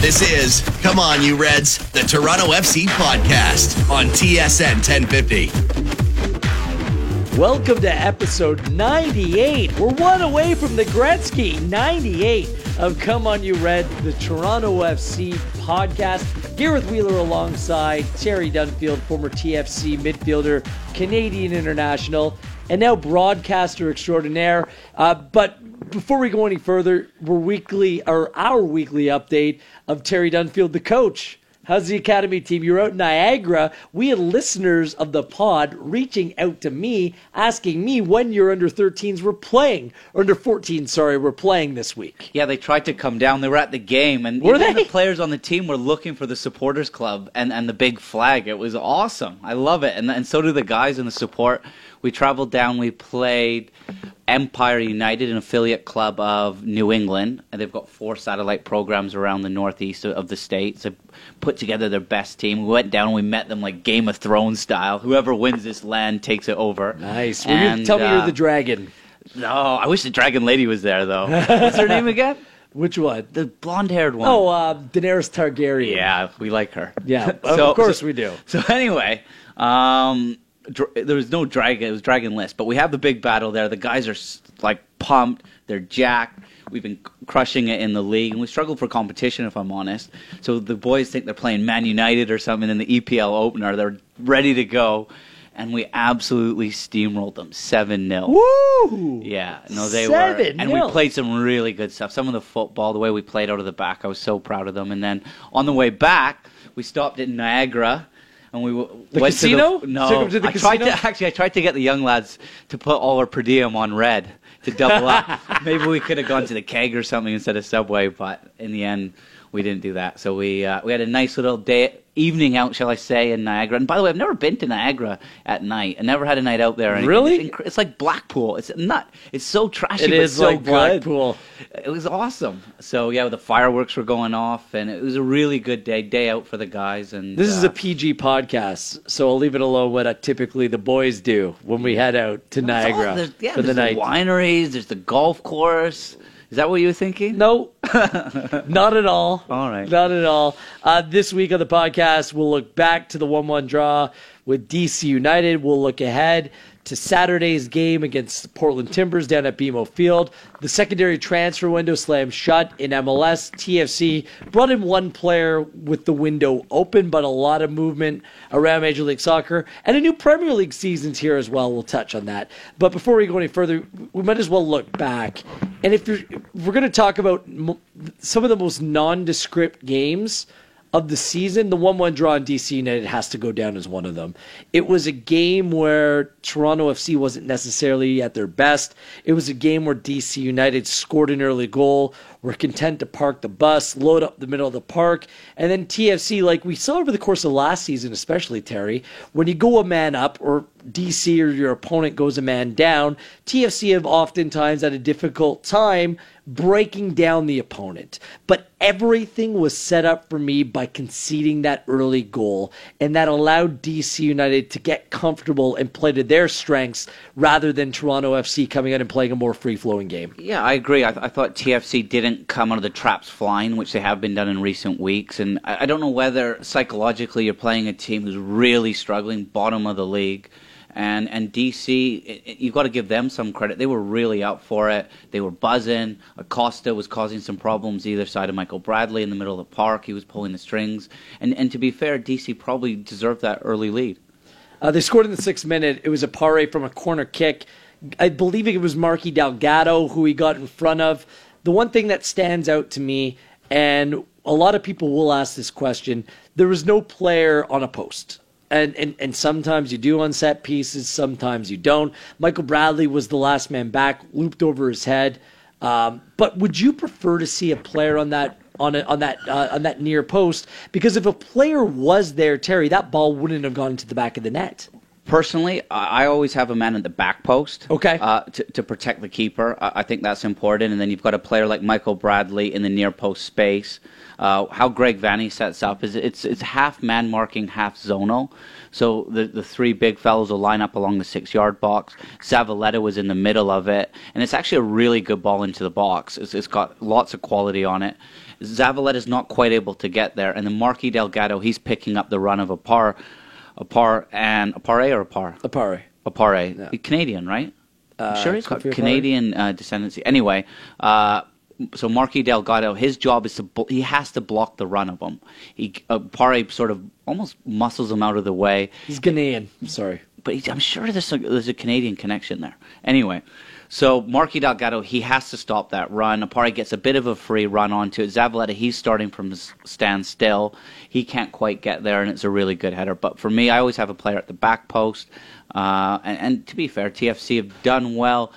This is Come On You Reds, the Toronto FC podcast on TSN 1050. Welcome to episode 98. We're one away from the Gretzky 98 of Come On You Red, the Toronto FC podcast. Gareth Wheeler alongside Terry Dunfield, former TFC midfielder, Canadian international, and now broadcaster extraordinaire. Uh, but before we go any further, we're weekly or our weekly update of Terry Dunfield, the coach. How's the academy team? You're out in Niagara. We had listeners of the pod reaching out to me, asking me when your under 13s were playing, or under 14, sorry, were playing this week. Yeah, they tried to come down. They were at the game, and Were even they? the players on the team were looking for the supporters club and, and the big flag. It was awesome. I love it, and and so do the guys in the support. We traveled down. We played Empire United, an affiliate club of New England, and they've got four satellite programs around the northeast of- the states. So put together their best team. We went down. and We met them like Game of Thrones style. Whoever wins this land takes it over. Nice. And, tell me uh, you're the dragon. No, I wish the Dragon Lady was there though. What's her name again? Which one? The blonde-haired one. Oh, uh, Daenerys Targaryen. yeah, we like her. Yeah, so, of course we do. So anyway, um, there was no dragon. It was dragonless, but we have the big battle there. The guys are like pumped. They're jacked. We've been crushing it in the league, and we struggle for competition, if I'm honest. So the boys think they're playing Man United or something in the EPL opener. They're ready to go, and we absolutely steamrolled them seven 0 Woo! yeah, no, they Seven were, and we played some really good stuff. Some of the football, the way we played out of the back, I was so proud of them. And then on the way back, we stopped at Niagara, and we w- The went casino? to the no. To the I tried casino? to actually, I tried to get the young lads to put all our per diem on red to double up. Maybe we could have gone to the keg or something instead of Subway, but in the end, we didn't do that. So we uh, we had a nice little day. Evening out, shall I say, in Niagara. And by the way, I've never been to Niagara at night. I never had a night out there. Really? It's, inc- it's like Blackpool. It's not. It's so trashy. It but is so like. Blackpool. It was awesome. So yeah, the fireworks were going off, and it was a really good day. Day out for the guys. And This is uh, a PG podcast, so I'll leave it alone what uh, typically the boys do when we head out to all- Niagara there's- yeah, for the night. wineries. There's the golf course. Is that what you were thinking? No, not at all. All right. Not at all. Uh, this week on the podcast, we'll look back to the 1 1 draw with DC United. We'll look ahead to Saturday's game against the Portland Timbers down at BMO Field. The secondary transfer window slammed shut in MLS. TFC brought in one player with the window open, but a lot of movement around Major League Soccer. And a new Premier League season's here as well. We'll touch on that. But before we go any further, we might as well look back. And if, if we're going to talk about some of the most nondescript games of the season, the 1 1 draw in DC United has to go down as one of them. It was a game where Toronto FC wasn't necessarily at their best. It was a game where DC United scored an early goal, were content to park the bus, load up the middle of the park, and then TFC, like we saw over the course of last season, especially Terry, when you go a man up or DC or your opponent goes a man down, TFC have oftentimes had a difficult time breaking down the opponent. But everything was set up for me by conceding that early goal, and that allowed DC United to get comfortable and play to their strengths rather than Toronto FC coming out and playing a more free flowing game. Yeah, I agree. I, th- I thought TFC didn't come out of the traps flying, which they have been done in recent weeks. And I, I don't know whether psychologically you're playing a team who's really struggling, bottom of the league. And and DC, it, it- you've got to give them some credit. They were really out for it. They were buzzing. Acosta was causing some problems either side of Michael Bradley in the middle of the park. He was pulling the strings. And and to be fair, DC probably deserved that early lead. Uh, they scored in the sixth minute. It was a pare from a corner kick. I believe it was Marky Delgado who he got in front of. The one thing that stands out to me, and a lot of people will ask this question, there was no player on a post. And, and and sometimes you do on set pieces, sometimes you don't. Michael Bradley was the last man back, looped over his head. Um, but would you prefer to see a player on that on a, on that uh, on that near post? Because if a player was there, Terry, that ball wouldn't have gone into the back of the net. Personally, I always have a man at the back post. Okay. Uh, to, to protect the keeper. I, I think that's important. And then you've got a player like Michael Bradley in the near post space. Uh, how Greg Vanney sets up is it's it's half man marking, half zonal. So the the three big fellows will line up along the six yard box. Zavaleta was in the middle of it, and it's actually a really good ball into the box. It's, it's got lots of quality on it. Zavaleta is not quite able to get there, and then Marky Delgado he's picking up the run of a par, a par and a pare or a par. Opare. Opare. Yeah. He's Canadian, right? I'm Uh, sure he's got Canadian uh, descendancy. Anyway, uh, so Marky Delgado, his job is to bl- he has to block the run of him. He uh, Pare sort of almost muscles him out of the way, He's Ghanaian. Sorry. but he's, I'm sure there's a, there's a Canadian connection there. Anyway, so Marky Delgado, he has to stop that run. Opare gets a bit of a free run onto it. Zavaleta, he's starting from s- standstill. He can't quite get there, and it's a really good header. But for me, I always have a player at the back post. Uh, and, and to be fair, TFC have done well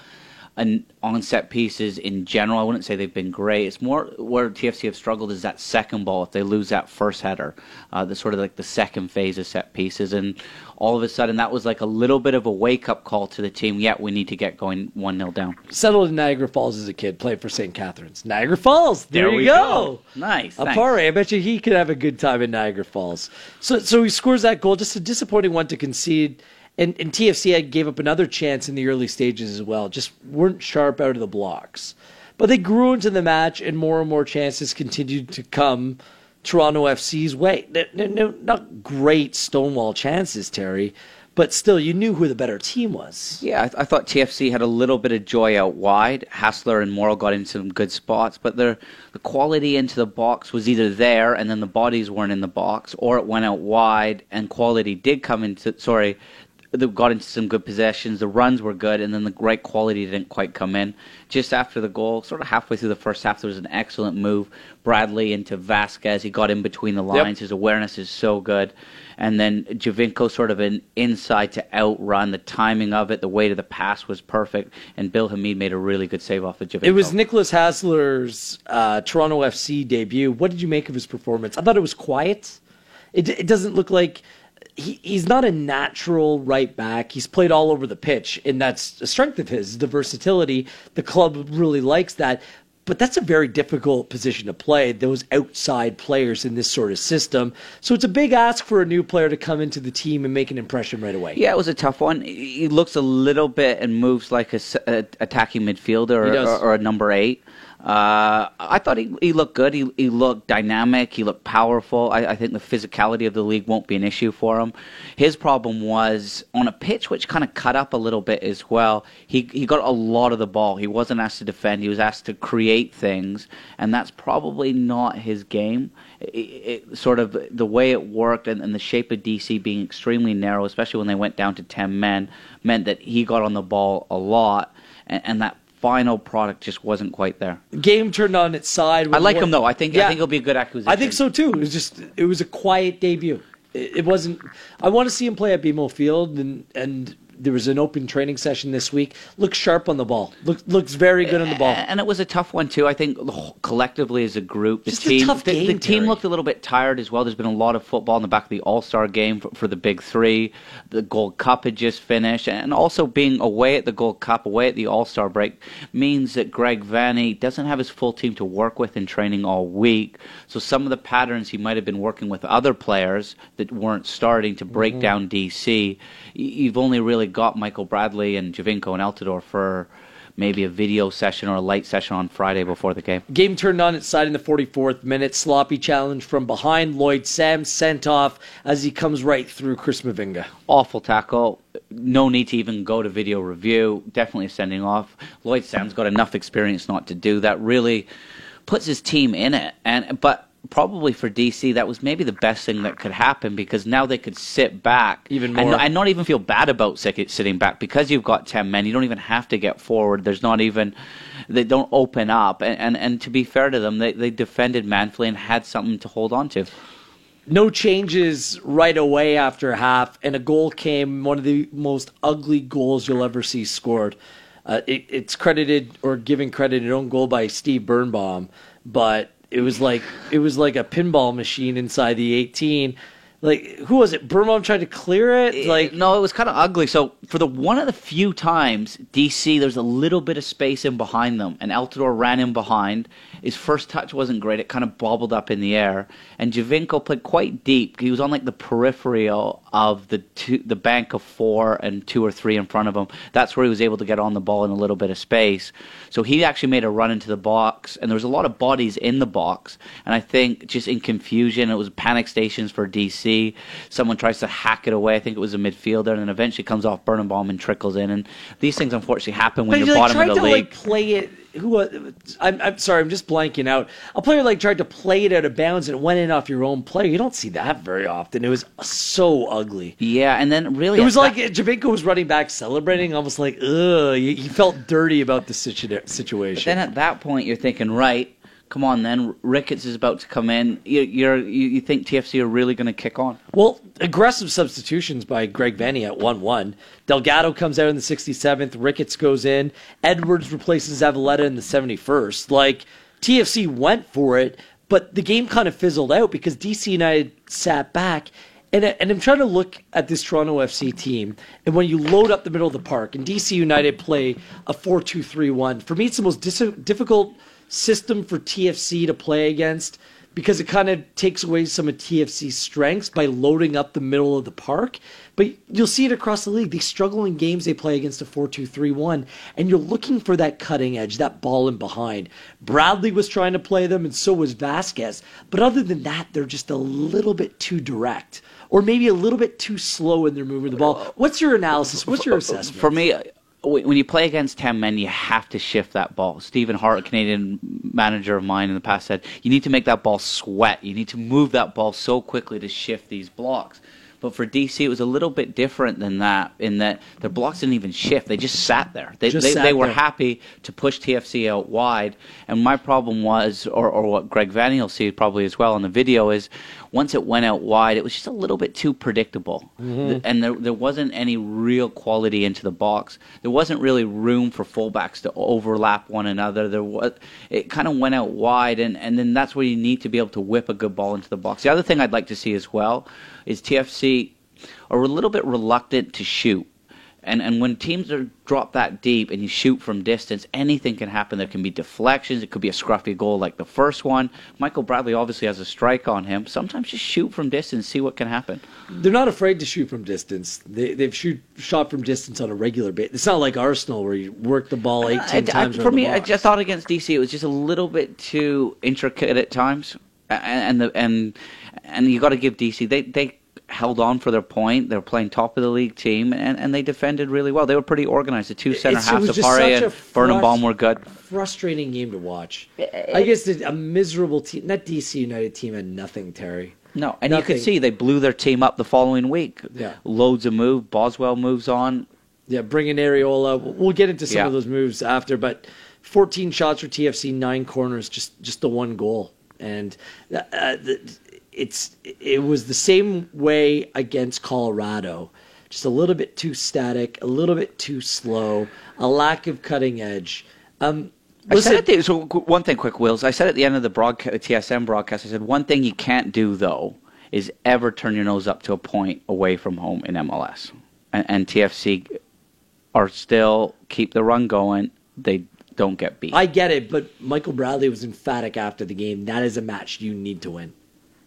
and on set pieces in general. I wouldn't say they've been great. It's more where TFC have struggled is that second ball. If they lose that first header, uh, the sort of like the second phase of set pieces, and all of a sudden that was like a little bit of a wake up call to the team. Yet we need to get going one 0 down. Settled in Niagara Falls as a kid. Played for St. Catharines. Niagara Falls. There, you we go. Nice. Opare, I bet you he could have a good time in Niagara Falls. So, so he scores that goal. Just a disappointing one to concede. And, and TFC had gave up another chance in the early stages as well. Just weren't sharp out of the blocks. But they grew into the match, and more and more chances continued to come Toronto FC's way. No, no, no, not great Stonewall chances, Terry, but still, you knew who the better team was. Yeah, I, th- I thought TFC had a little bit of joy out wide. Hasler and Morrow got into some good spots, but their the quality into the box was either there and then the bodies weren't in the box, or it went out wide and quality did come into. Sorry, they got into some good possessions. The runs were good, and then the right quality didn't quite come in. Just after the goal, sort of halfway through the first half, there was an excellent move. Bradley into Vázquez. He got in between the lines. His awareness is so good. And then Giovinco sort of an inside to out run. The timing of it, the weight of the pass was perfect. And Bill Hamid made a really good save off of Giovinco. It was Nicolas Hasler's uh, Toronto FC debut. What did you make of his performance? I thought it was quiet. It, it doesn't look like he, he's not a natural right back. He's played all over the pitch, and that's a strength of his, the versatility. The club really likes that. But that's a very difficult position to play, those outside players in this sort of system. So it's a big ask for a new player to come into the team and make an impression right away. Yeah, it was a tough one. He looks a little bit and moves like a, attacking midfielder He or, or a number eight. Uh, I thought he, he looked good. He, he looked dynamic. He looked powerful. I, I think the physicality of the league won't be an issue for him. His problem was on a pitch which kind of cut up a little bit as well. He he got a lot of the ball. He wasn't asked to defend. He was asked to create things, and that's probably not his game. It, it, sort of the way it worked and, and the shape of DC being extremely narrow, especially when they went down to ten men, meant that he got on the ball a lot, and that final product just wasn't quite there. Game turned on its side. I like more- him though. I think I think he'll be a good acquisition. I think so too. It was just it was a quiet debut. It, it wasn't. I want to see him play at BMO Field, and and there was an open training session this week. Looks sharp on the ball. Looks looks very good on the ball. And it was a tough one too. I think collectively as a group, the Just team, tough the, the team looked a little bit tired as well. There's been a lot of football in the back of the All Star game for, for the Big Three. The Gold Cup had just finished, and also being away at the Gold Cup, away at the All Star break, means that Greg Vanney doesn't have his full team to work with in training all week. So some of the patterns he might have been working with other players that weren't starting to break Mm-hmm. down DC. You've only really got Michael Bradley and Giovinco and Altidore for maybe a video session or a light session on Friday before the game. Game turned on its side in the 44th minute. Sloppy challenge from behind. Lloyd Sam sent off as he comes right through Chris Mavinga. Awful tackle. No need to even go to video review. Definitely sending off. Lloyd Sam's got enough experience not to do that. Really puts his team in it. And but probably for DC that was maybe the best thing that could happen because now they could sit back Even and, more. and not even feel bad about sitting back because you've got 10 men you don't even have to get forward there's not even they don't open up and and, and to be fair to them they, they defended manfully and had something to hold on to No changes right away after half, and a goal came, one of the most ugly goals you'll ever see scored. Uh, it, it's credited or given credit an own goal by Steve Birnbaum, but it was like it was like a pinball machine inside the 18. Like who was it? Birnbaum tried to clear it. Eh, like no, it was kind of ugly. So for the one of the few times DC, there's a little bit of space in behind them, and Altidore ran in behind. His first touch wasn't great; it kind of bobbled up in the air. And Giovinco played quite deep. He was on like the periphery of the two, the bank of four and two or three in front of him. That's where he was able to get on the ball in a little bit of space. So he actually made a run into the box, and there was a lot of bodies in the box. And I think just in confusion, it was panic stations for DC. Someone tries to hack it away. I think it was a midfielder, and then eventually comes off Birnbaum and trickles in. And these things unfortunately happen when but you're like, bottom of the to league. like play it. Who? uh, I'm, I'm sorry. I'm just blanking out. A player like tried to play it out of bounds and it went in off your own player. You don't see that very often. It was so ugly. yeah, and then really It was like that- Giovinco was running back, celebrating, almost like ugh. He he felt dirty about the situ- situation. then at that point you're thinking, right, come on, then Ricketts is about to come in. You, you're you, you think TFC are really going to kick on? Well, aggressive substitutions by Greg Vanney at 1 1. Delgado comes out in the 67th. Ricketts goes in. Edwards replaces Avaletta in the 71st. Like, TFC went for it, but the game kind of fizzled out because DC United sat back. And, and I'm trying to look at this Toronto FC team, and when you load up the middle of the park, and DC United play a 4 2 3 1, for me, it's the most dis- difficult system for TFC to play against because it kind of takes away some of TFC's strengths by loading up the middle of the park. But you'll see it across the league. They struggle in games they play against a 4 2 3 1, and you're looking for that cutting edge, that ball in behind. Bradley was trying to play them, and so was Vázquez. But other than that, they're just a little bit too direct, or maybe a little bit too slow in their moving the ball. What's your analysis? What's your assessment? For me, when you play against 10 men, you have to shift that ball. Stephen Hart, a Canadian manager of mine in the past, said you need to make that ball sweat. You need to move that ball so quickly to shift these blocks. But for DC, it was a little bit different than that in that their blocks didn't even shift. They just sat there. They, they, sat they were there. happy to push TFC out wide. And my problem was, or, or what Greg Vanney will see probably as well on the video, is once it went out wide, it was just a little bit too predictable. Mm-hmm. Th- And there, there wasn't any real quality into the box. There wasn't really room for fullbacks to overlap one another. There was, it kind of went out wide, and, and then that's where you need to be able to whip a good ball into the box. The other thing I'd like to see as well is TFC are a little bit reluctant to shoot. And and when teams are dropped that deep and you shoot from distance, anything can happen. There can be deflections. It could be a scruffy goal like the first one. Michael Bradley obviously has a strike on him. Sometimes just shoot from distance, see what can happen. they're not afraid to shoot from distance. They, they've shoot shot from distance on a regular basis. It's not like Arsenal where you work the ball 18 I- I- times. for around the me, I just thought against DC it was just a little bit too intricate at times, A- and the and and you got to give DC they they held on for their point. They were playing top of the league team, and, and they defended really well. They were pretty organized. The two center It's- it halves just and Birnbaum were good. frustrating game to watch. I guess a miserable team. That DC United team had nothing, Terry. No, and you Nothing. could see they blew their team up the following week. Yeah. loads of move. Boswell moves on. Yeah, bringing Arriola. We'll get into some Yeah. of those moves after, but 14 shots for TFC, nine corners, just just the one goal, and uh, the, it's it was the same way against Colorado. Just a little bit too static, a little bit too slow, a lack of cutting edge. Um, I said the, so one thing, quick, Wills. I said at the end of the broadcast, the TSN broadcast, I said one thing you can't do though is ever turn your nose up to a point away from home in MLS, and, and TFC are still keep the run going. They don't get beat. I get it, but Michael Bradley was emphatic after the game. That is a match you need to win.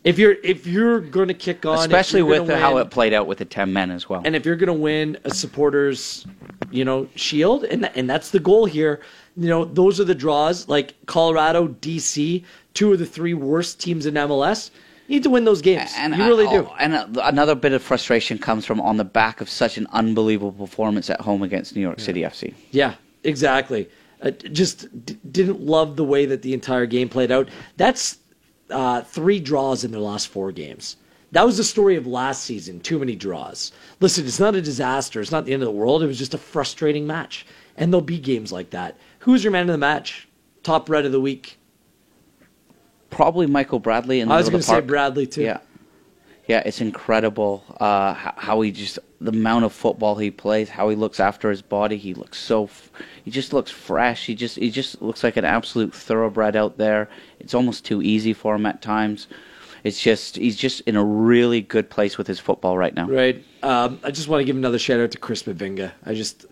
If you're if you're going to kick on, Especially with gonna how it played out with the ten men as well. And if you're going to win a supporters, you know, shield, and and that's the goal here. You know, those are the draws. Like Colorado, DC, two of the three worst teams in MLS. You need to win those games. And you I- really do. oh, And uh, another bit of frustration comes from on the back of such an unbelievable performance at home against New York City FC. Yeah, exactly. Uh, just d- didn't love the way that the entire game played out. That's uh, three draws in their last four games. That was the story of last season. Too many draws. Listen, it's not a disaster. It's not the end of the world. It was just a frustrating match, and there'll be games like that. Who's your man of the match? Top red of the week. Probably Michael Bradley in the I was going to say. Bradley too. Yeah, yeah, it's incredible uh, how, he just the amount of football he plays, how he looks after his body. He looks so, he just looks fresh. He just he just looks like an absolute thoroughbred out there. It's almost too easy for him at times. It's just he's just in a really good place with his football right now. Right. Um, I just want to give another shout out to Chris Mavinga. I just,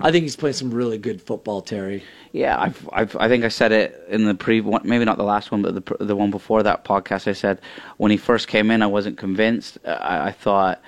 I think he's playing some really good football, Terry. Yeah, I've, I've, I think I said it in the pre, maybe not the last one, but the the one before that podcast. I said when he first came in, I wasn't convinced. I, I thought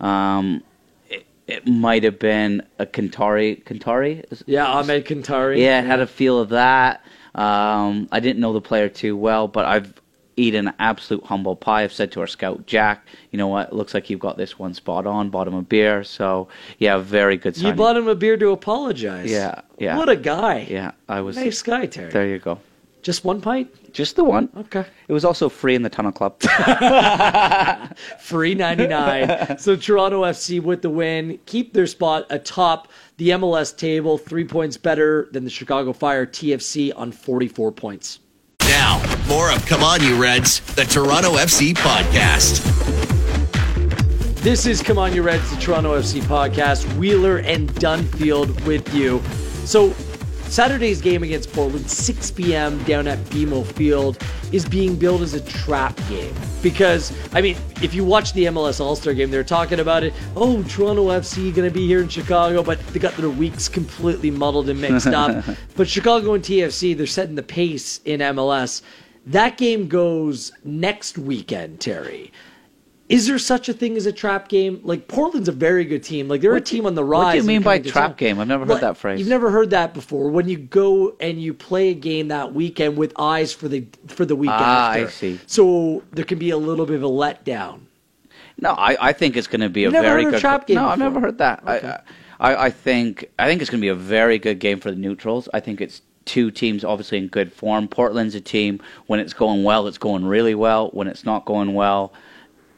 um, it, it might have been a Kantari. Kantari? Yeah, Ahmed Kantari. Yeah, it had a feel of that. Um, I didn't know the player too well, but I've eaten absolute humble pie. I've said to our scout Jack, you know what? It looks like you've got this one spot on. Bought him a beer, so yeah, very good. You bought him a beer to apologize. Yeah, yeah. What a guy. Yeah, I was. Nice guy, Terry. There you go. Just one pint? Just the one. Okay. It was also free in the Tunnel Club. Free 99. so Toronto FC with the win, keep their spot atop the MLS table, three points better than the Chicago Fire TFC on 44 points. Now, more of Come On You Reds, the Toronto FC podcast. This is Come On You Reds, the Toronto FC podcast. Wheeler and Dunfield with you. So, Saturday's game against Portland, 6 p.m. down at BMO Field, is being billed as a trap game. Because, I mean, if you watch the MLS All Star game, they're talking about it. Oh, Toronto FC going to be here in Chicago, but they got their weeks completely muddled and mixed up. but Chicago and TFC, they're setting the pace in MLS. That game goes next weekend, Terry. Is there such a thing as a trap game? Like Portland's a very good team. Like they're a team on the rise. what do you mean by trap game? I've never heard What? that phrase. You've never heard that before. When you go and you play a game that weekend with eyes for the for the weekend Ah, after. I see. So there can be a little bit of a letdown. No, I, I think it's going to be a You've never very good. trap game no, I've never heard that. Okay. I, I, I think I think it's going to be a very good game for the neutrals. I think it's two teams obviously in good form. Portland's a team when it's going well, it's going really well. When it's not going well,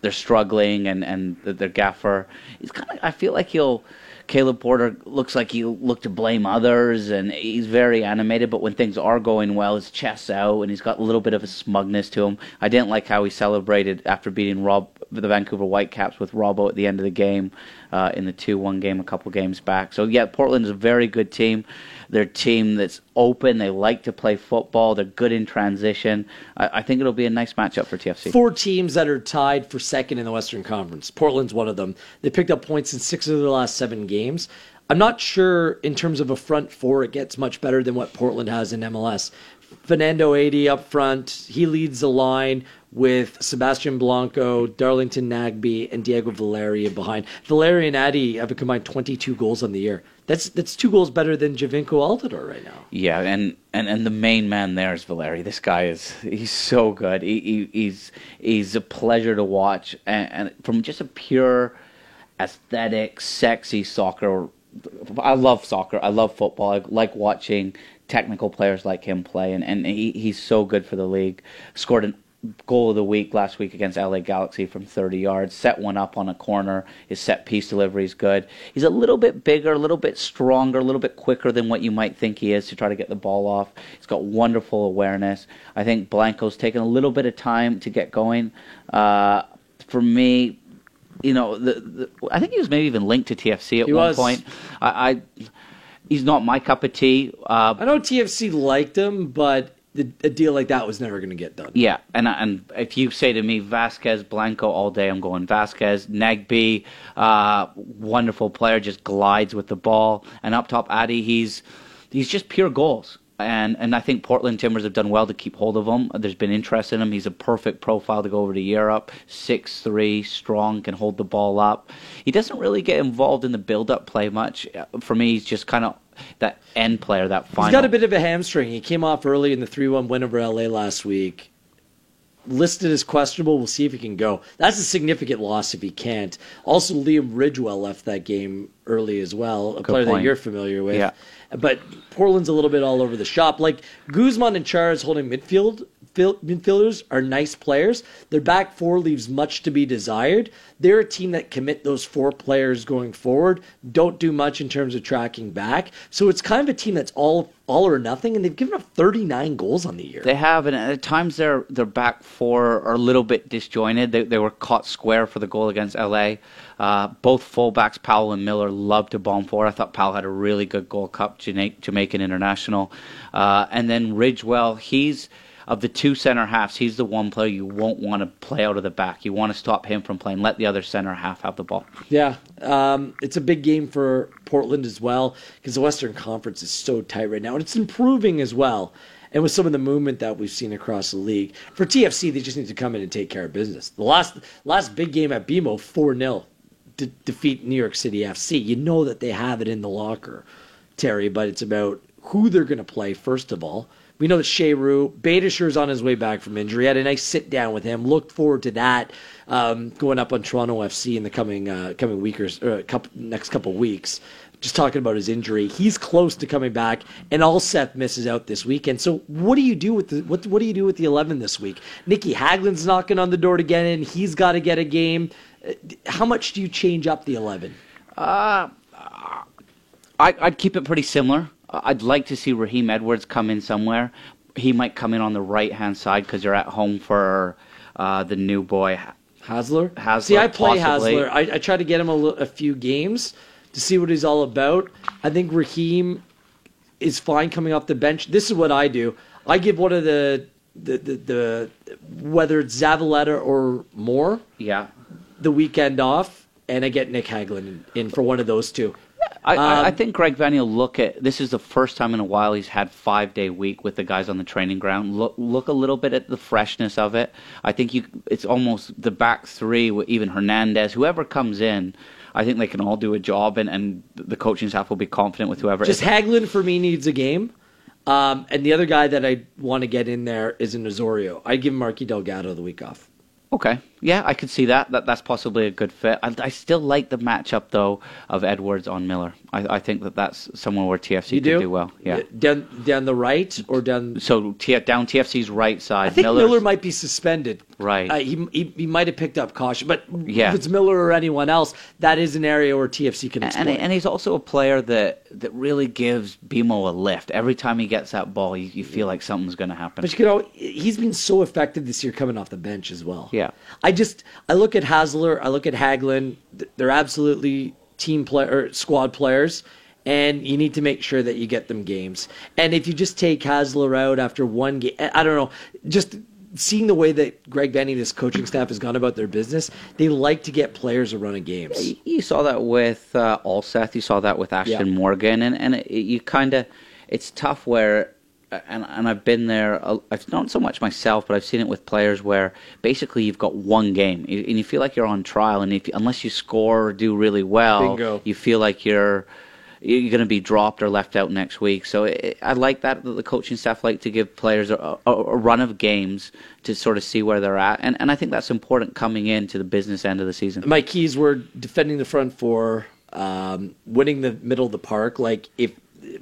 they're struggling, and and the- their gaffer. He's kind of. I feel like he'll. Caleb Porter looks like he'll look to blame others, and he's very animated. But when things are going well, his chest's out, and he's got a little bit of a smugness to him. I didn't like how he celebrated after beating Rob the Vancouver Whitecaps with Robbo at the end of the game uh, in the two-one game a couple games back. So yeah, Portland is a very good team. They're a team that's open. They like to play football. They're good in transition. I, I think it'll be a nice matchup for TFC. Four teams that are tied for second in the Western Conference. Portland's one of them. They picked up points in six of their last seven games. I'm not sure in terms of a front four it gets much better than what Portland has in MLS. Fernando Adi up front. He leads the line with Sebastian Blanco, Darlington Nagbe, and Diego Valeri behind. Valeria and Adi have a combined 22 goals on the year. That's that's two goals better than Giovinco Altidore right now. Yeah, and, and, and the main man there is Valeri. This guy is he's so good. He, he he's he's a pleasure to watch, and, and from just a pure aesthetic, sexy soccer. I love soccer. I love football. I like watching technical players like him play, and, and he, he's so good for the league. Scored an goal of the week last week against LA Galaxy from 30 yards. Set one up on a corner. His set piece delivery is good. He's a little bit bigger, a little bit stronger, a little bit quicker than what you might think he is to try to get the ball off. He's got wonderful awareness. I think Blanco's taken a little bit of time to get going. Uh, for me, you know, the, the, I think he was maybe even linked to TFC at He one was. point. I, I he's not my cup of tea. Uh, I know TFC liked him, but a deal like that was never going to get done. Yeah, and and if you say to me Vázquez Blanco all day, I'm going Vázquez. Nagbe, uh, wonderful player, just glides with the ball. And up top, Adi, he's he's just pure goals. And and I think Portland Timbers have done well to keep hold of him. There's been interest in him. He's a perfect profile to go over to Europe. Six three, strong, can hold the ball up. He doesn't really get involved in the build up play much. Uh, For me, he's just kind of that end player, that final. He's got a bit of a hamstring. He came off early in the 3 1 win over LA last week. Listed as questionable. We'll see if he can go. That's a significant loss if he can't. Also, Liam Ridgewell left that game early as well, a player that you're familiar with. Yeah. But Portland's a little bit all over the shop. Like Guzman and Chara holding midfield midfielders are nice players. Their back four leaves much to be desired. They're a team that commit those four players going forward, don't do much in terms of tracking back. So it's kind of a team that's all all or nothing, and they've given up 39 goals on the year. They have, and at times their their back four are a little bit disjointed. They, they were caught square for the goal against LA. Uh, both fullbacks, Powell and Miller, love to bomb forward. I thought Powell had a really good Gold Cup Jamaican international, uh, and then Ridgewell. He's of the two center halves, he's the one player you won't want to play out of the back. You want to stop him from playing. Let the other center half have the ball. Yeah, um, it's a big game for Portland as well because the Western Conference is so tight right now, and it's improving as well. And with some of the movement that we've seen across the league, for TFC, they just need to come in and take care of business. The last last big game at BMO, four 0 de- defeat New York City FC. You know that they have it in the locker, Terry, but it's about who they're going to play first of all. We know that Cheyrou, Beitashour is on his way back from injury. Had a nice sit down with him. Looked forward to that um, going up on Toronto FC in the coming uh, coming week or, couple, next couple weeks. Just talking about his injury, he's close to coming back, and all Seth misses out this weekend. So what do you do with the what? What do you do with the eleven this week? Nicky Hagglund's knocking on the door to get in. He's got to get a game. Uh, How much do you change up the eleven? I, I'd keep it pretty similar. I'd like to see Raheem Edwards come in somewhere. He might come in on the right hand side because you're at home for uh, the new boy. Hasler? Hasler, See, I play possibly. Hasler. I, I try to get him a, few games to see what he's all about. I think Raheem is fine coming off the bench. This is what I do. I give one of the the, the, the whether it's Zavaleta or more Yeah. the weekend off, and I get Nick Hagglund in, in for one of those two. I, I, I Um, think Greg Vanney will look at this is the first time in a while he's had five day week with the guys on the training ground. Look look a little bit at the freshness of it. I think you it's almost the back three with even Hernandez, whoever comes in. I think they can all do a job, and, and the coaching staff will be confident with whoever. Just Hagglund for me needs a game. Um, and the other guy that I want to get in there is in Osorio. I'd give Marky Delgado the week off. Okay, yeah, I could see that. That that's possibly a good fit. I, I still like the matchup though of Edwards on Miller. I, I think that that's somewhere where TFC You could do? do well. Yeah. Down down the right or down So T- down TFC's right side. I think Miller's- Miller might be suspended. Right. Uh, he, he he might have picked up caution, but Yeah. if it's Miller or anyone else, that is an area where TFC can exploit. and, and he's also a player that, that really gives BMO a lift. Every time he gets that ball, you, you feel like something's going to happen. but you know, he's been so effective this year coming off the bench as well. Yeah. I just I look at Hasler, I look at Hagglund. They're absolutely team player squad players. And you need to make sure that you get them games. And if you just take Hasler out after one game, I don't know, just seeing the way that Greg Vanney and his coaching staff has gone about their business, they like to get players a run of games. You- you saw that with uh, Allseth. You saw that with Ashton Yeah. Morgan, and and it, you kind of it's tough where. And, and I've been there. I've not so much myself, but I've seen it with players where basically you've got one game, and you feel like you're on trial. And if unless you score or do really well, Bingo. you feel like you're you're going to be dropped or left out next week. So it, I like that that the coaching staff like to give players a, a, a run of games to sort of see where they're at, and and I think that's important coming into the business end of the season. my keys were defending the front four, um, winning the middle of the park. Like if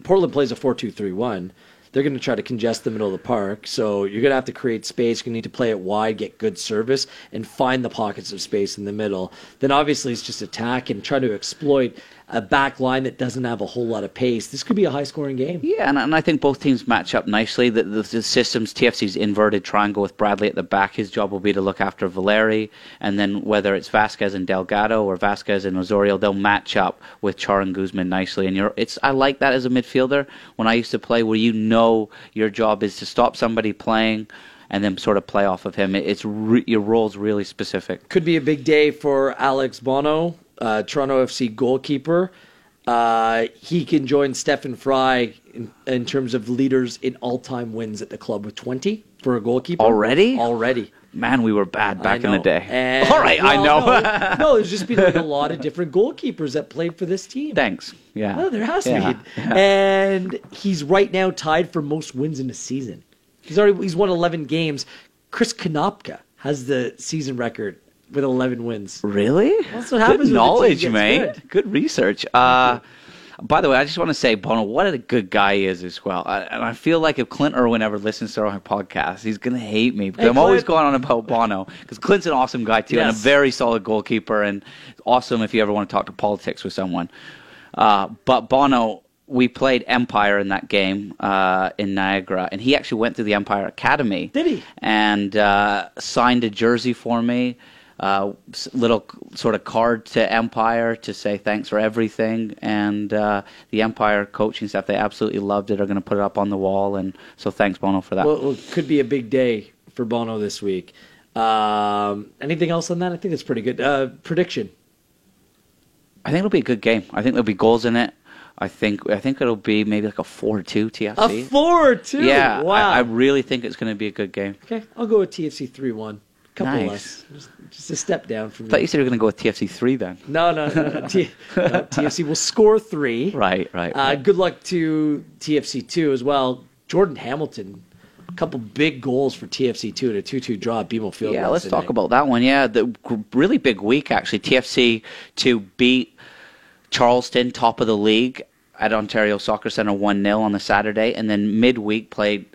Portland plays a four-two-three-one, they're going to try to congest the middle of the park. So you're going to have to create space. To need to play it wide, get good service, and find the pockets of space in the middle. Then obviously it's just attack and try to exploit a back line that doesn't have a whole lot of pace. This could be a high-scoring game. Yeah, and, and I think both teams match up nicely. The, the, the systems, TFC's inverted triangle with Bradley at the back. His job will be to look after Valeri, and then whether it's Vázquez and Delgado or Vázquez and Osorio, they'll match up with Chara and Guzman nicely. And you're, it's I like that as a midfielder. When I used to play, where you know your job is to stop somebody playing. And then sort of play off of him. It- It's re- your role's really specific. could be a big day for Alex Bono, uh, Toronto FC goalkeeper. Uh, he can join Stefan Frei in, in terms of leaders in all-time wins at the club with 20 for a goalkeeper. Already? Already. Man, we were bad back in the day. And- All right, I know. No, no, there's just been like a lot of different goalkeepers that played for this team. Thanks. Yeah. Oh, there has to Yeah. And he's right now tied for most wins in a season. He's already he's won 11 games. Chris Konopka has the season record with 11 wins. Really? That's what happens Good knowledge, mate. good. research. Uh, by the way, I just want to say, Bono, what a good guy he is as well. I, and I feel like if Clint Irwin ever listens to our podcast, he's going to hate me because Hey, I'm always going on about Bono because Clint's an awesome guy too and a very solid goalkeeper and awesome if you ever want to talk to politics with someone. Uh, but Bono, we played Empire in that game uh, in Niagara, and he actually went to the Empire Academy. Did he? And uh, signed a jersey for me. Uh, little sort of card to Empire to say thanks for everything. And uh, the Empire coaching staff, they absolutely loved it. Are going to put it up on the wall. And so thanks, Bono, for that. Well, it could be a big day for Bono this week. Um, anything else on that? I think it's pretty good. Uh, prediction. I think it'll be a good game. I think there'll be goals in it. I think I think it'll be maybe like a four-two TFC. A four two. Yeah, Wow. I, I really think it's going to be a good game. okay, I'll go with TFC three one. Couple Nice. less. Just, just a step down from I thought you said you were going to go with TFC three then. No, no, no. no. T- no, TFC will score three. Right, right. Uh, right. good luck to TFC two as well. Jordan Hamilton, a couple big goals for TFC two and a two two draw at BMO Field. Yeah, let's talk night. about that one. Yeah, the really big week actually. TFC to beat Charleston, top of the league at Ontario Soccer Centre, one 0 on the Saturday, and then midweek played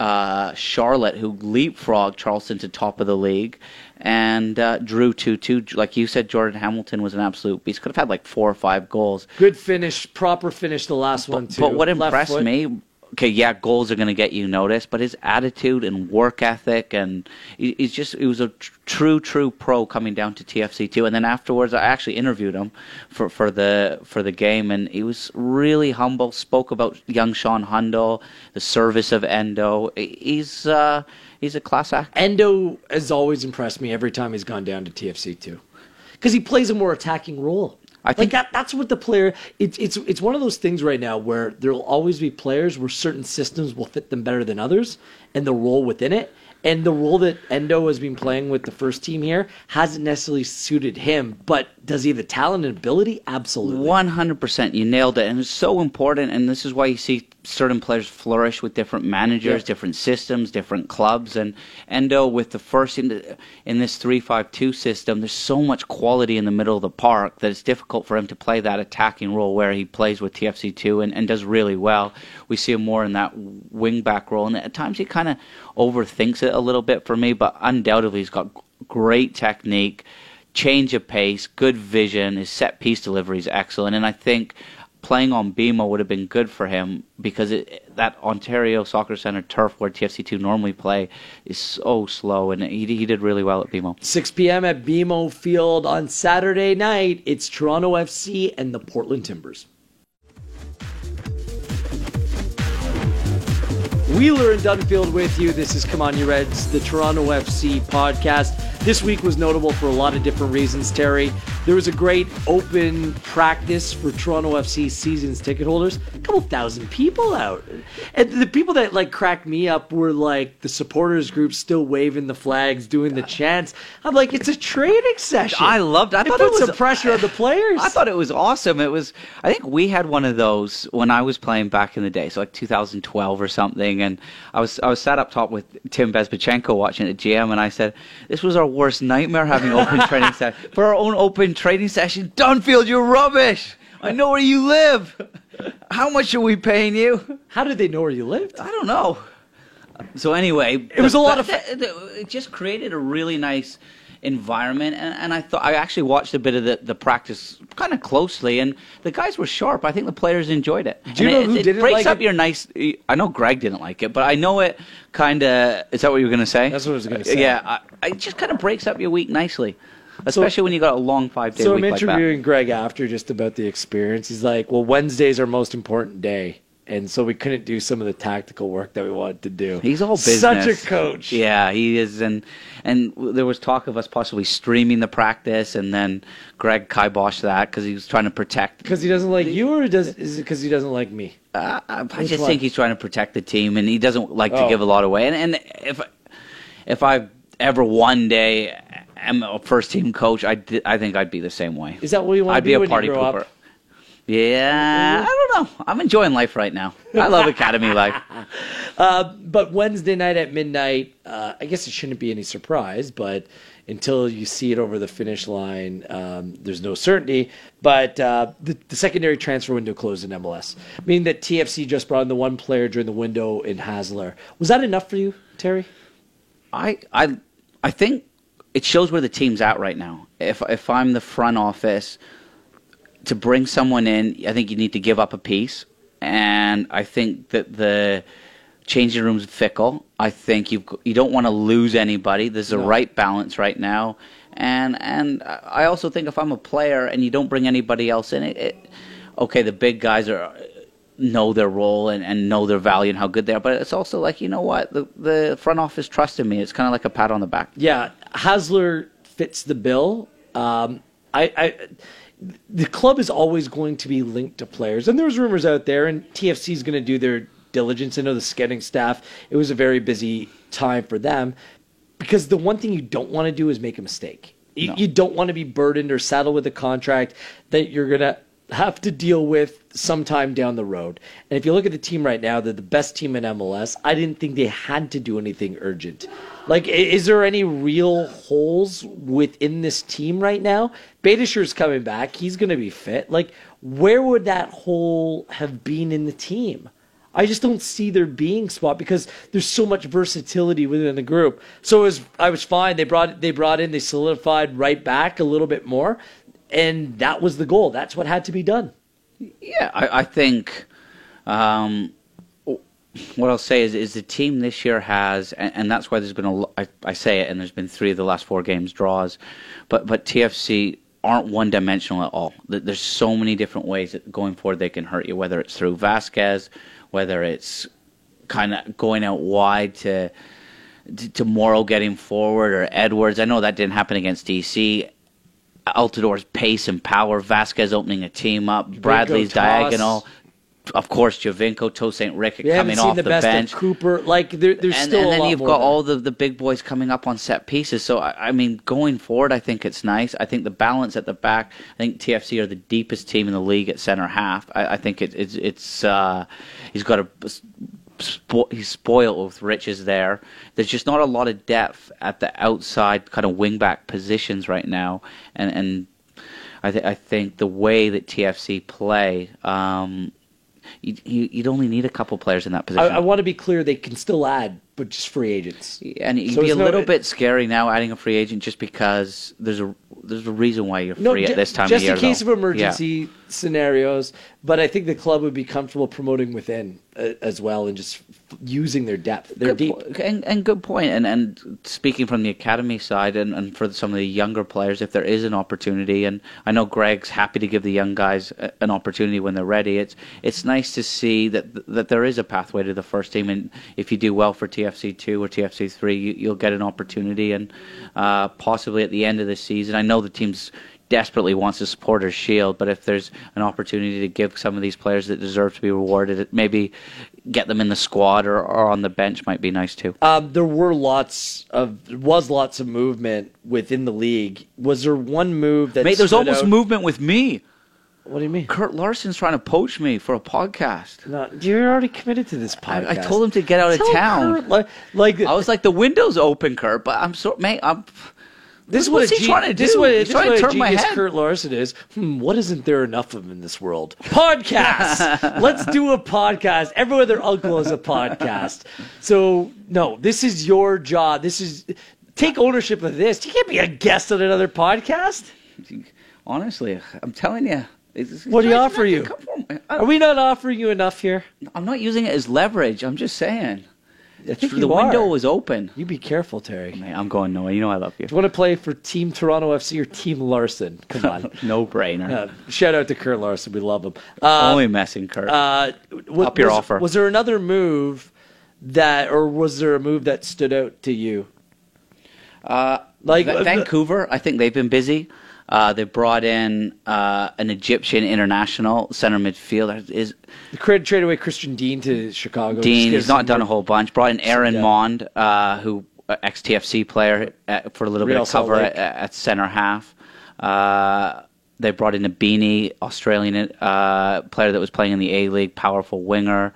uh, Charlotte, who leapfrogged Charleston to top of the league, and uh, drew two two. Like you said, Jordan Hamilton was an absolute beast. Could have had like four or five goals. Good finish, proper finish. The last one too. But what impressed me, okay, yeah, goals are going to get you noticed, but his attitude and work ethic, and he, he's just, he was a tr- true, true pro coming down to TFC too. And then afterwards, I actually interviewed him for, for the for the game, and he was really humble. Spoke about young Sean Hundal, the service of Endoh. He's uh, he's a class act. Endoh has always impressed me every time he's gone down to TFC two, because he plays a more attacking role. I think- like that, that's what the player. It's it's it's one of those things right now where there will always be players where certain systems will fit them better than others, and the role within it. And the role that Endoh has been playing with the first team here hasn't necessarily suited him, but does he have the talent and ability? Absolutely. One hundred percent, you nailed it, and it's so important. And this is why you see certain players flourish with different managers, Yeah. different systems, different clubs. And Endoh uh, with the first in, in this three-five-two system, there's so much quality in the middle of the park that it's difficult for him to play that attacking role where he plays with TFC two and, and does really well. We see him more in that wing-back role, and at times he kind of overthinks it a little bit for me. But undoubtedly, he's got great technique change of pace, good vision, his set piece delivery is excellent, and I think playing on BMO would have been good for him because it, that Ontario Soccer Centre turf where TFC2 normally play is so slow, and he, he did really well at BMO. 6 p.m. at BMO Field on Saturday night. It's Toronto FC and the Portland Timbers. Wheeler and Dunfield with you. This is Come On You Reds, the Toronto FC podcast. This week was notable for a lot of different reasons, Terry. There was a great open practice for Toronto FC seasons ticket holders. A couple thousand people out. And the people that like cracked me up were like the supporters group still waving the flags, doing the chants. I'm like, it's a training session. I loved- it. I it thought it was- some pressure on the players. I thought it was awesome. It was. I think we had one of those when I was playing back in the day, so like 2012 or something. And I was I was sat up top with Tim Bezbatchenko watching at GM, and I said, "This was our worst nightmare having open training session for our own open training session. Dunfield, you're rubbish. I know where you live. How much are we paying you? How did they know where you lived? I don't know." So anyway, It was a lot of- it just created a really nice environment and, and I thought I actually watched a bit of the, the practice kind of closely and the guys were sharp. I think the players enjoyed it. Do you And know it, who it didn't it breaks like up it? your nice I know Greg didn't like it, but I know it kind of is that what you were going to say? That's what I was gonna uh, say. Yeah, I, it just kind of breaks up your week nicely. Especially when you got a long 5-day So week I'm like that. interviewing Greg after just about the experience. He's like, "Well, Wednesday's our most important day." And so we couldn't do some of the tactical work that we wanted to do. He's all business. Such a coach. Yeah, he is, and and there was talk of us possibly streaming the practice, and then Greg kiboshed that because he was trying to protect. Because he doesn't like you, or does is it because he doesn't like me? Uh, I Which just one? think he's trying to protect the team, and he doesn't like to Oh. give a lot away. And and if if I ever one day am a first team coach, I di- I think I'd be the same way. Is that what you want I'd to be be a party pooper. up? Yeah, I don't know. I'm enjoying life right now. I love academy life. But Wednesday night at midnight, uh, I guess it shouldn't be any surprise, but until you see it over the finish line, um, there's no certainty. But uh, the, the secondary transfer window closed in MLS, meaning that TFC just brought in the one player during the window in Hasler. Was that enough for you, Terry? I I I think it shows where the team's at right now. If if I'm the front office to bring someone in, I think you need to give up a piece, and I think that the changing room's fickle. I think you you don't want to lose anybody. There's a No. right balance right now, And and I also think if I'm a player and you don't bring anybody else in, it, it okay, the big guys are know their role and, and know their value and how good they are. But it's also like, you know what? The, the front office trusted me. It's kind of like a pat on the back. Yeah, Hasler fits the bill. Um, I, I, the club is always going to be linked to players, and there's rumors out there, and TFC is going to do their diligence. I know the scouting staff. It was a very busy time for them because the one thing you don't want to do is make a mistake. You, No. you don't want to be burdened or saddled with a contract that you're going to have to deal with sometime down the road. And if you look at the team right now, they're the best team in MLS. I didn't think they had to do anything urgent. Like, is there any real holes within this team right now? Beitashour's coming back. He's going to be fit. Like, where would that hole have been in the team? I just don't see there being spot because there's so much versatility within the group. So was I was fine. They brought they brought in they solidified right back a little bit more, and that was the goal. That's what had to be done. Yeah, I, I think um, what I'll say is, is the team this year has, and, and that's why there's been a. I, I say it, and there's been three of the last four games draws, but but TFC aren't one dimensional at all. There's so many different ways that going forward they can hurt you, whether it's through Vázquez, whether it's kind of going out wide to to, to Morrow getting forward or Edwards. I know that didn't happen against DC. Altidore's pace and power, Vázquez opening a team up, Bradley's Toss. diagonal, of course, Giovinco, To St. Rick coming off the, the, bench. Cooper. Like there, there's And, still and then you've got there. all the, the big boys coming up on set pieces. So, I, I mean, going forward, I think it's nice. I think the balance at the back, I think TFC are the deepest team in the league at center half. I, I think it, it's, it's uh, he's got a spo- he's spoiled with riches there. There's just not a lot of depth at the outside kind of wingback positions right now, and and I, th- I think the way that TFC play, um, you, you'd only need a couple players in that I, position. I want to be clear. They can still add, but just free agents. and it'd So be a no- little bit scary now adding a free agent just because there's a there's a reason why you're free ju- at this time just of year. Just in case though. of emergency scenarios. But I think the club would be comfortable promoting within uh, as well and just f- using their depth. They're Good deep. po- and, and good point. And and speaking from the academy side, and, and for some of the younger players, if there is an opportunity, and I know Greg's happy to give the young guys a- an opportunity when they're ready. It's it's nice to see that that there is a pathway to the first team, and if you do well for TFC two or TFC three, you, you'll get an opportunity, and uh, possibly at the end of the season. I know the team's desperately wants to support or shield, but if there's an opportunity to give some of these players that deserve to be rewarded, it maybe get them in the squad or, or on the bench might be nice too. Um, there were lots of was lots of movement within the league. Was there one move that Mate, there's almost out? movement with me. What do you mean? Kurt Larson's trying to poach me for a podcast. No, you're already committed to this podcast. I, I told him to get out of town. Kurt, like, like I was like, the window's open, Kurt, but I'm so, mate, I'm. this is what's what he G- trying to This is do? what, He's this trying to turn my head. Kurt Larson is. Hmm, what isn't there enough of in this world? Podcast. Let's do a podcast. Everyone, their uncle is a podcast. So no, this is your job. This is take ownership of this. You can't be a guest on another podcast. Honestly, I'm telling you. It's- What do you offer you? gonna come for me. I- Are we not offering you enough here? I'm not using it as leverage. I'm just saying. I think the window was open. You be careful, Terry. Mate, I'm going Noah. You know I love you. Do you want to play for Team Toronto FC or Team Larson? Come on. No brainer. Uh, shout out to Kurt Larson. We love him. Uh, Only messing, Kurt. uh, Up your was, offer. Was there another move that, or was there a move that stood out to you? Uh, Like uh, Vancouver, I think they've been busy. Uh, they brought in uh, an Egyptian international center midfielder. Is the credit trade away Christian Dean to Chicago. Dean? He's not done a whole bunch. Brought in Aaron yeah. Maund, uh, who ex TFC player uh, for a little Real bit of cover at, at center half. Uh, they brought in a Beanie, Australian uh, player that was playing in the A League, powerful winger.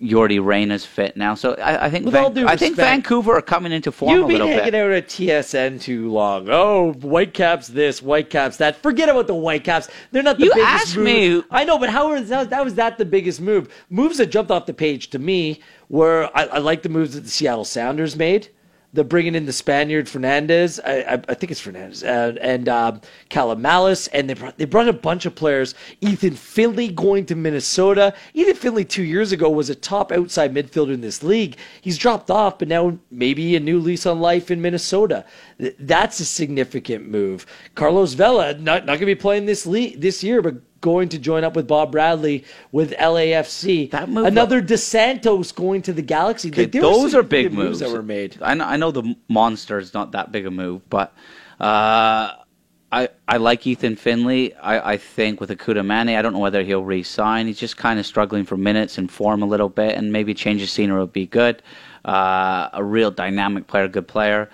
Yordy Reyna's fit now, so I, I think Van- I think Vancouver are coming into form You've a been little hanging bit. out at TSN too long. Oh, Whitecaps this, Whitecaps that. Forget about the Whitecaps. They're not the You biggest asked move. me. I know, but how was that, that was that the biggest move? Moves that jumped off the page to me were I, I like the moves that the Seattle Sounders made. They're bringing in the Spaniard Fernandez. I, I, I think it's Fernandez and, and um, Calamalis, and they brought, they brought a bunch of players. Ethan Finlay going to Minnesota. Ethan Finlay two years ago was a top outside midfielder in this league. He's dropped off, but now maybe a new lease on life in Minnesota. That's a significant move. Carlos Vela not not going to be playing this league this year, but going to join up with Bob Bradley with LAFC. That move- Another DeSantos going to the Galaxy. Okay, were those are big good moves. that were made. I know, I know the monster is not that big a move, but uh, I I like Ethan Finlay. I, I think with Kekuta Manneh, I don't know whether he'll re-sign. He's just kind of struggling for minutes and form a little bit, and maybe change of scenery would be good. Uh, a real dynamic player, good player.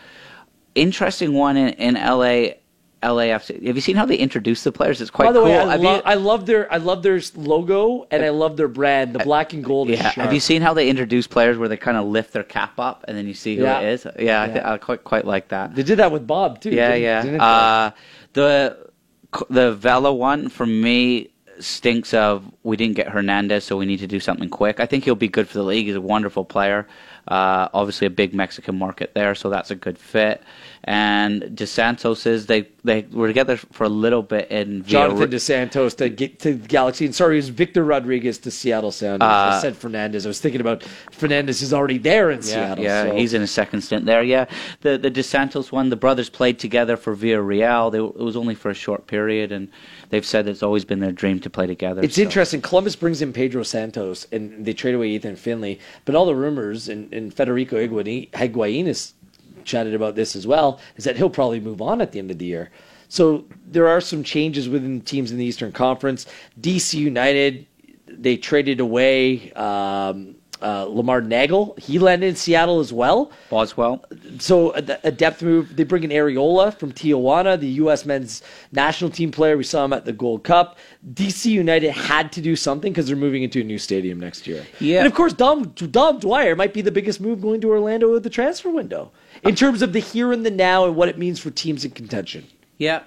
Interesting one in, in LA. LAFC. Have you seen how they introduce the players? It's quite By the cool. way, I, lo- you- I love their I love their logo and I love their brand. The black and gold Yeah. Have you seen how they introduce players where they kind of lift their cap up and then you see who Yeah. it is? Yeah, I, th- Yeah. I quite quite like that. They did that with Bob too. Yeah, didn't- yeah. didn't? Uh, the the Vela one for me stinks of we didn't get Hernandez, so we need to do something quick. I think he'll be good for the league. He's a wonderful player. Uh, obviously, a big Mexican market there, so that's a good fit. And DeSantos is they they were together for a little bit in Jonathan Villarre- DeSantos to get to the Galaxy. And sorry, it was Victor Rodriguez to Seattle Sounders. I uh, said Fernandez. I was thinking about Fernandez is already there in Yeah, Seattle. yeah, so- he's in a second stint there. Yeah, the the DeSantos one, the brothers played together for Villarreal. They, it was only for a short period, and they've said it's always been their dream to play together. It's so. interesting. Columbus brings in Pedro Santos, and they trade away Ethan Finlay. But all the rumors, and, and Federico Higuain, Higuain has chatted about this as well, is that he'll probably move on at the end of the year. So there are some changes within teams in the Eastern Conference. DC United, they traded away um, uh, Lamar Neagle. He landed in Seattle as well. Boswell. So a, a depth move. They bring in Arriola from Tijuana, the U.S. men's national team player. We saw him at the Gold Cup. DC United had to do something because they're moving into a new stadium next year. Yeah. and of course, Dom Dom Dwyer might be the biggest move going to Orlando at the transfer window in terms of the here and the now and what it means for teams in contention. Yeah.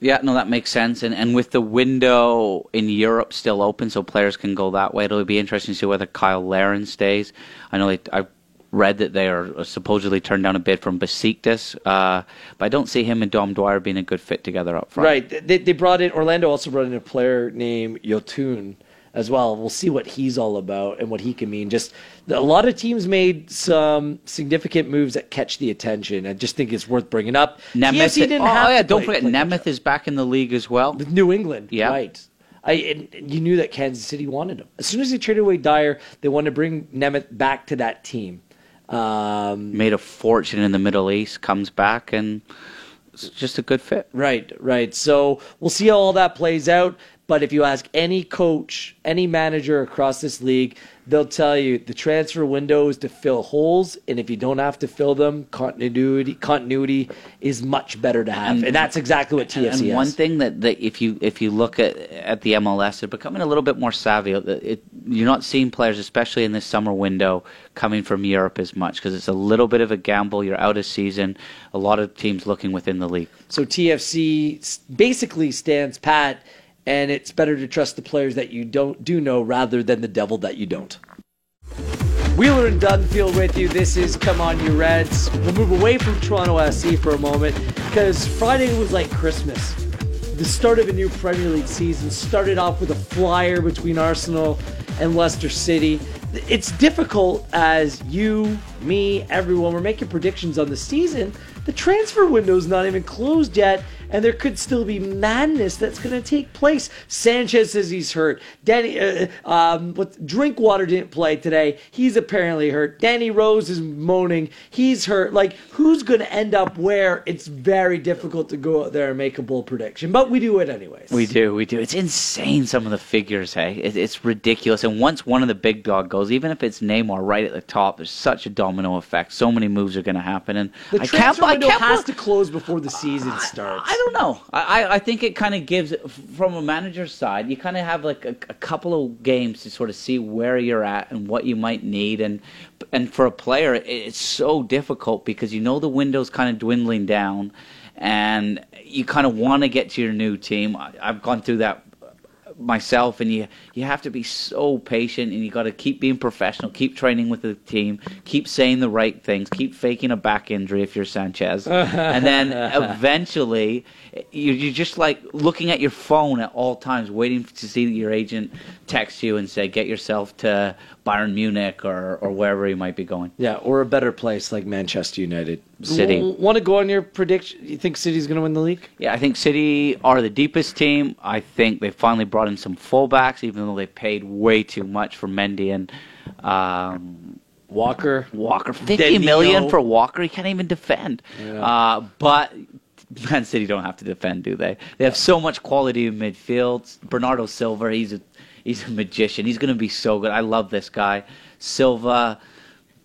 Yeah, no, that makes sense. And and with the window in Europe still open, so players can go that way. It'll be interesting to see whether Cyle Larin stays. I know they, I read that they are supposedly turned down a bid from Besiktas, uh, but I don't see him and Dom Dwyer being a good fit together up front. Right. They, they brought in Orlando also brought in a player named Yotun as well. We'll see what he's all about and what he can mean. Just a lot of teams made some significant moves that catch the attention. I just think it's worth bringing up. Nemeth. Didn't oh have yeah, don't play- forget play Nemeth is back in the league as well. with New England. Yeah. Right. I and you knew that Kansas City wanted him. As soon as they traded away Dwyer, they wanted to bring Nemeth back to that team. Um, Made a fortune in the Middle East, comes back, and it's just a good fit. Right, right. So we'll see how all that plays out. But if you ask any coach, any manager across this league, they'll tell you the transfer window is to fill holes, and if you don't have to fill them, continuity continuity is much better to have, and, mm-hmm. that's exactly what TFC And has. one thing that, that if you if you look at at the MLS, they're becoming a little bit more savvy. It, it, you're not seeing players, especially in this summer window, coming from Europe as much because it's a little bit of a gamble. You're out of season. A lot of teams looking within the league. So TFC basically stands pat, and it's better to trust the players that you don't do know rather than the devil that you don't. Wheeler and Dunfield with you. This is Come On You Reds. We'll move away from Toronto SC for a moment because Friday was like Christmas. The start of a new Premier League season started off with a flyer between Arsenal and Leicester City. It's difficult as you, me, everyone, we're making predictions on the season. The transfer window's not even closed yet, and there could still be madness that's going to take place. Sanchez says he's hurt. Danny, uh, um, what Drinkwater didn't play today. He's apparently hurt. Danny Rose is moaning. He's hurt. Like, who's going to end up where? It's very difficult to go out there and make a bold prediction, but we do it anyways. We do, we do. It's insane some of the figures. Hey, it, it's ridiculous. And once one of the big dog goes, even if it's Neymar right at the top, there's such a domino effect. So many moves are going to happen, and The I can't. transfer I window can't has to close before the season starts. I don't know. I, I- I think it kind of gives, from a manager's side, you kind of have like a, a couple of games to sort of see where you're at and what you might need. And and for a player, it's so difficult because you know the window's kind of dwindling down, and you kind of want to get to your new team. I, I've gone through that myself, and you you have to be so patient, and you got to keep being professional, keep training with the team, keep saying the right things, keep faking a back injury if you're Sanchez, and then eventually you you're just like looking at your phone at all times, waiting to see your agent text you and say, "Get yourself to Bayern Munich or or wherever you might be going." Yeah, or a better place like Manchester United. City. Want to go on your prediction? You think City's going to win the league? Yeah, I think City are the deepest team. I think they finally brought in some fullbacks, even though they paid way too much for Mendy and um, Walker. Walker. Fifty million for Walker. He can't even defend. Yeah. Uh, but Man City don't have to defend, do they? They have so much quality in midfield. Bernardo Silva, he's a he's a magician. He's going to be so good. I love this guy. Silva,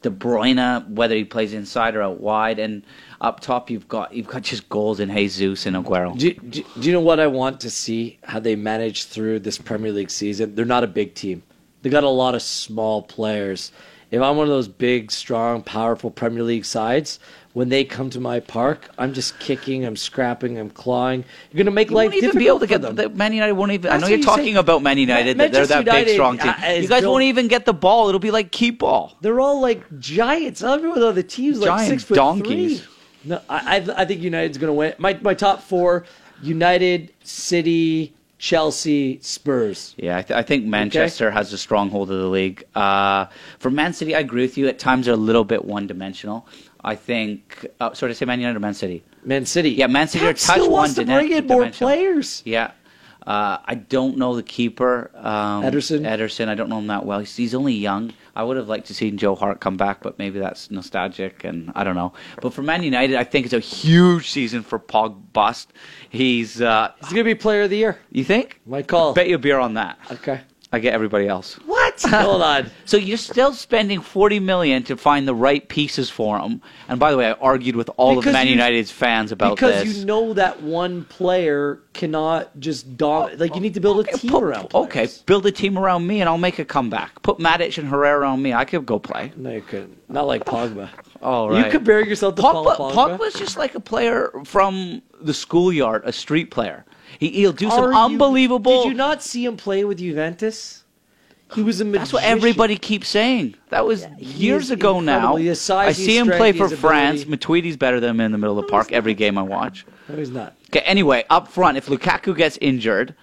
De Bruyne, whether he plays inside or out wide, and up top you've got you've got just goals in Jesus and Aguero. Do, do, do you know what I want to see? How they manage through this Premier League season? They're not a big team. They got a lot of small players. If I'm one of those big, strong, powerful Premier League sides, when they come to my park, I'm just kicking, I'm scrapping, I'm clawing. You're going to make You life won't even difficult be able to get them. the Man United won't even. I know you're you talking say. about Man United. that they're that big strong team. uh, you guys built- won't even get the ball. It'll be like keep ball. They're all like giants. Everyone on the team's like Giant six foot donkeys. three. No, I, I I think United's going to win. My my top four: United, City, Chelsea, Spurs. Yeah, I, th- I think Manchester has a stronghold of the league. Uh, for Man City, I agree with you. At times, they're a little bit one-dimensional. I think. Uh, sorry, to say Man United or Man City? Man City. Yeah, Man City are Pep touch still wants to bring in more players. Yeah. Uh, I don't know the keeper, um, Ederson? Ederson, I don't know him that well. He's, he's only young. I would have liked to see Joe Hart come back, but maybe that's nostalgic, and I don't know. But for Man United, I think it's a huge season for Pog Bust. He's, uh, He's going to be Player of the Year. you think? My call. Bet you a beer on that. Okay. I get everybody else. What? Hold on. So you're still spending forty million to find the right pieces for him. And by the way, I argued with all Because of Man you- United's fans about Because this. you know that one player cannot just dominate. Like, you need to build a team Put- around okay, build a team around me, and I'll make a comeback. Put Matic and Herrera on me. I could go play. No, you couldn't. Not like Pogba. All right. You compare yourself to Paul Pogba, Pogba. Pogba's just like a player from the schoolyard, a street player. He, he'll do Are some you- unbelievable. Did you not see him play with Juventus? He was a magician. That's what everybody keeps saying. That was he years ago now. Size, I see him play for France. Matuidi's better than him in the middle of the park every game I watch. No, he's not. Okay, anyway, up front, if Lukaku gets injured,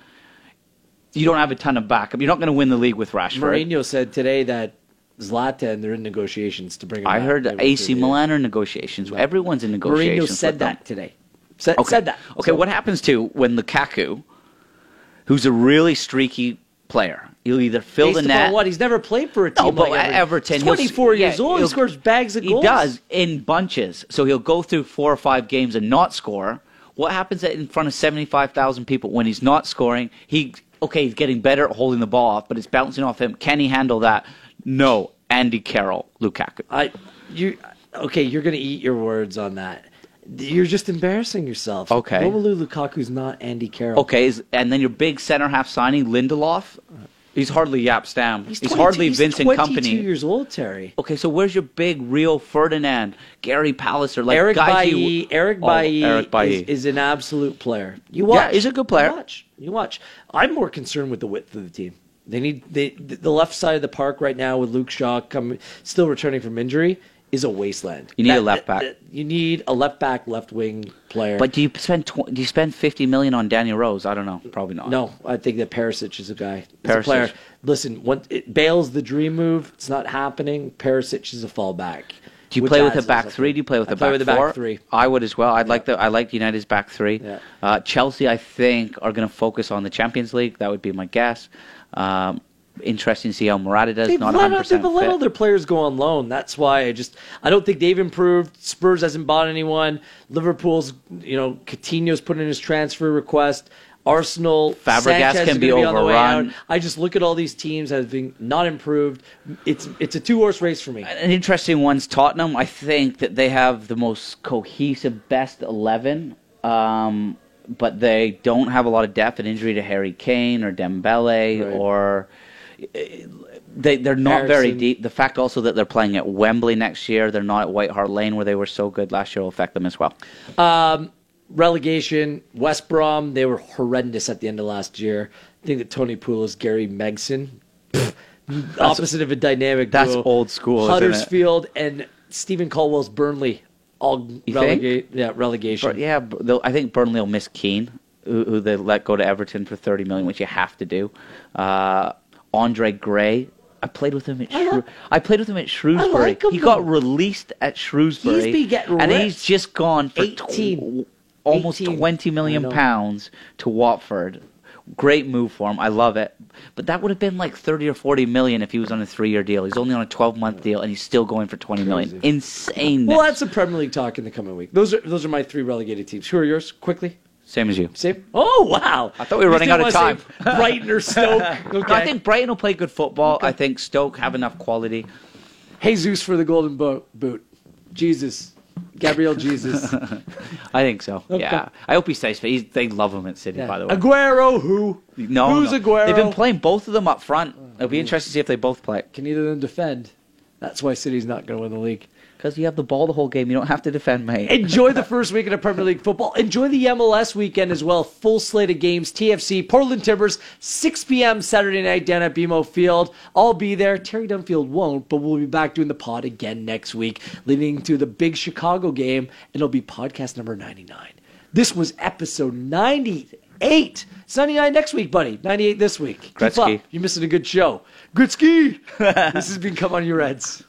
you don't have a ton of backup. You're not going to win the league with Rashford. Mourinho said today that Zlatan, they're in negotiations to bring him I back. heard AC Milan are negotiations. Everyone's in negotiations. Mourinho said that today. Said, Okay. said that. Okay, So- what happens to when Lukaku, who's a really streaky player, he'll either fill Based the net. what? He's never played for a team No, but like Everton, He's he'll- 24 yeah, years old. He scores bags of He goals. He does in bunches. So he'll go through four or five games and not score. What happens in front of 75,000 people when he's not scoring? He okay, he's getting better at holding the ball off, but it's bouncing off him. Can he handle that? No. Andy Carroll, Lukaku. I, you, okay, you're going to eat your words on that. You're just embarrassing yourself. Okay. Romelu Lukaku's not Andy Carroll. Okay, is, and then your big center half signing Lindelof. He's hardly Jaap Stam. He's, 22 hardly he's Vincent 22 Kompany. years old, Terry. Okay, so where's your big Rio Ferdinand, Gary Pallister, like Eric guys Bailly, you- Eric Oh, Bailly, Eric Bailly. Is, is an absolute player. You watch. Yeah, he's a good player. You watch. You watch. I'm more concerned with the width of the team. They need they, the left side of the park right now with Luke Shaw coming still returning from injury is a wasteland. You need a left back. you need a left back, left wing player. But do you spend tw- do you spend fifty million on Daniel Rose? I don't know. Probably not. no, I think that Perisic is a guy. He's a Perisic. player. Listen, when it Bale's the dream move. It's not happening. Perisic is a fallback. Do you play with a back something. three? Do you play with I a back with four? back three. I would as well. I'd like the I like United's back three. Yeah. Uh, Chelsea, I think, are going to focus on the Champions League. That would be my guess. Um, interesting to see how Morata does. They've not let, 100 out, they've percent let all their players go on loan. That's why I just I don't think they've improved. Spurs hasn't bought anyone. Liverpool's you know Coutinho's put in his transfer request. Arsenal Fabregas Sanchez can be way overrun. I just look at all these teams as being not improved. It's it's a two horse race for me. An interesting one's Tottenham. I think that they have the most cohesive best 11, um, but they don't have a lot of depth. An injury to Harry Kane or Dembele Right. or. They, they're not very deep. The fact also that they're playing at Wembley next year, they're not at White Hart Lane where they were so good last year will affect them as well. relegation, West Brom, they were horrendous at the end of last year. I think that Tony Pulis, Gary Megson, opposite of a dynamic that's duo. old school, isn't it? Huddersfield and Stephen Caldwell's Burnley, all relegate, yeah, relegation. Yeah, I think Burnley will miss Keane, who, who they let go to Everton for thirty million, which you have to do. Uh, Andre Gray, I played with him at I Shrew- like- I played with him at Shrewsbury. like him, he got released at Shrewsbury, He's been getting and ripped. he's just gone for 18. tw- almost 18. twenty million pounds to Watford. Great move for him. I love it. But that would have been like thirty or forty million if he was on a three-year deal. He's only on a twelve-month deal, and he's still going for twenty million. Crazy. Insane. Well, that's some Premier League talk in the coming week. Those are those are my three relegated teams. Who are yours? Quickly, Same as you. same. Oh wow! I thought we were running out of time. Brighton or Stoke. Okay. No, I think Brighton will play good football. I think Stoke have enough quality. Jesus for the golden bo- boot. Jesus, Gabriel Jesus. I think so. Okay. Yeah. I hope he stays fit. He's, they love him at City, Yeah. by the way. Aguero, who? no, who's no. Aguero? They've been playing both of them up front. Oh, It'll be interesting to see if they both play. Can either of them defend? That's why City's not going to win the league. Because you have the ball the whole game. You don't have to defend, mate. Enjoy the first weekend of Premier League football. Enjoy the MLS weekend as well. Full slate of games. TFC, Portland Timbers, 6 p.m. Saturday night down at BMO Field. I'll be there. Terry Dunfield won't, but we'll be back doing the pod again next week, leading to the big Chicago game. It'll be podcast number 99. This was episode 98. It's 99 next week, buddy. 98 this week. Keep Gretzky. up. You're missing a good show. Gretzky. this has been Come On Your Reds.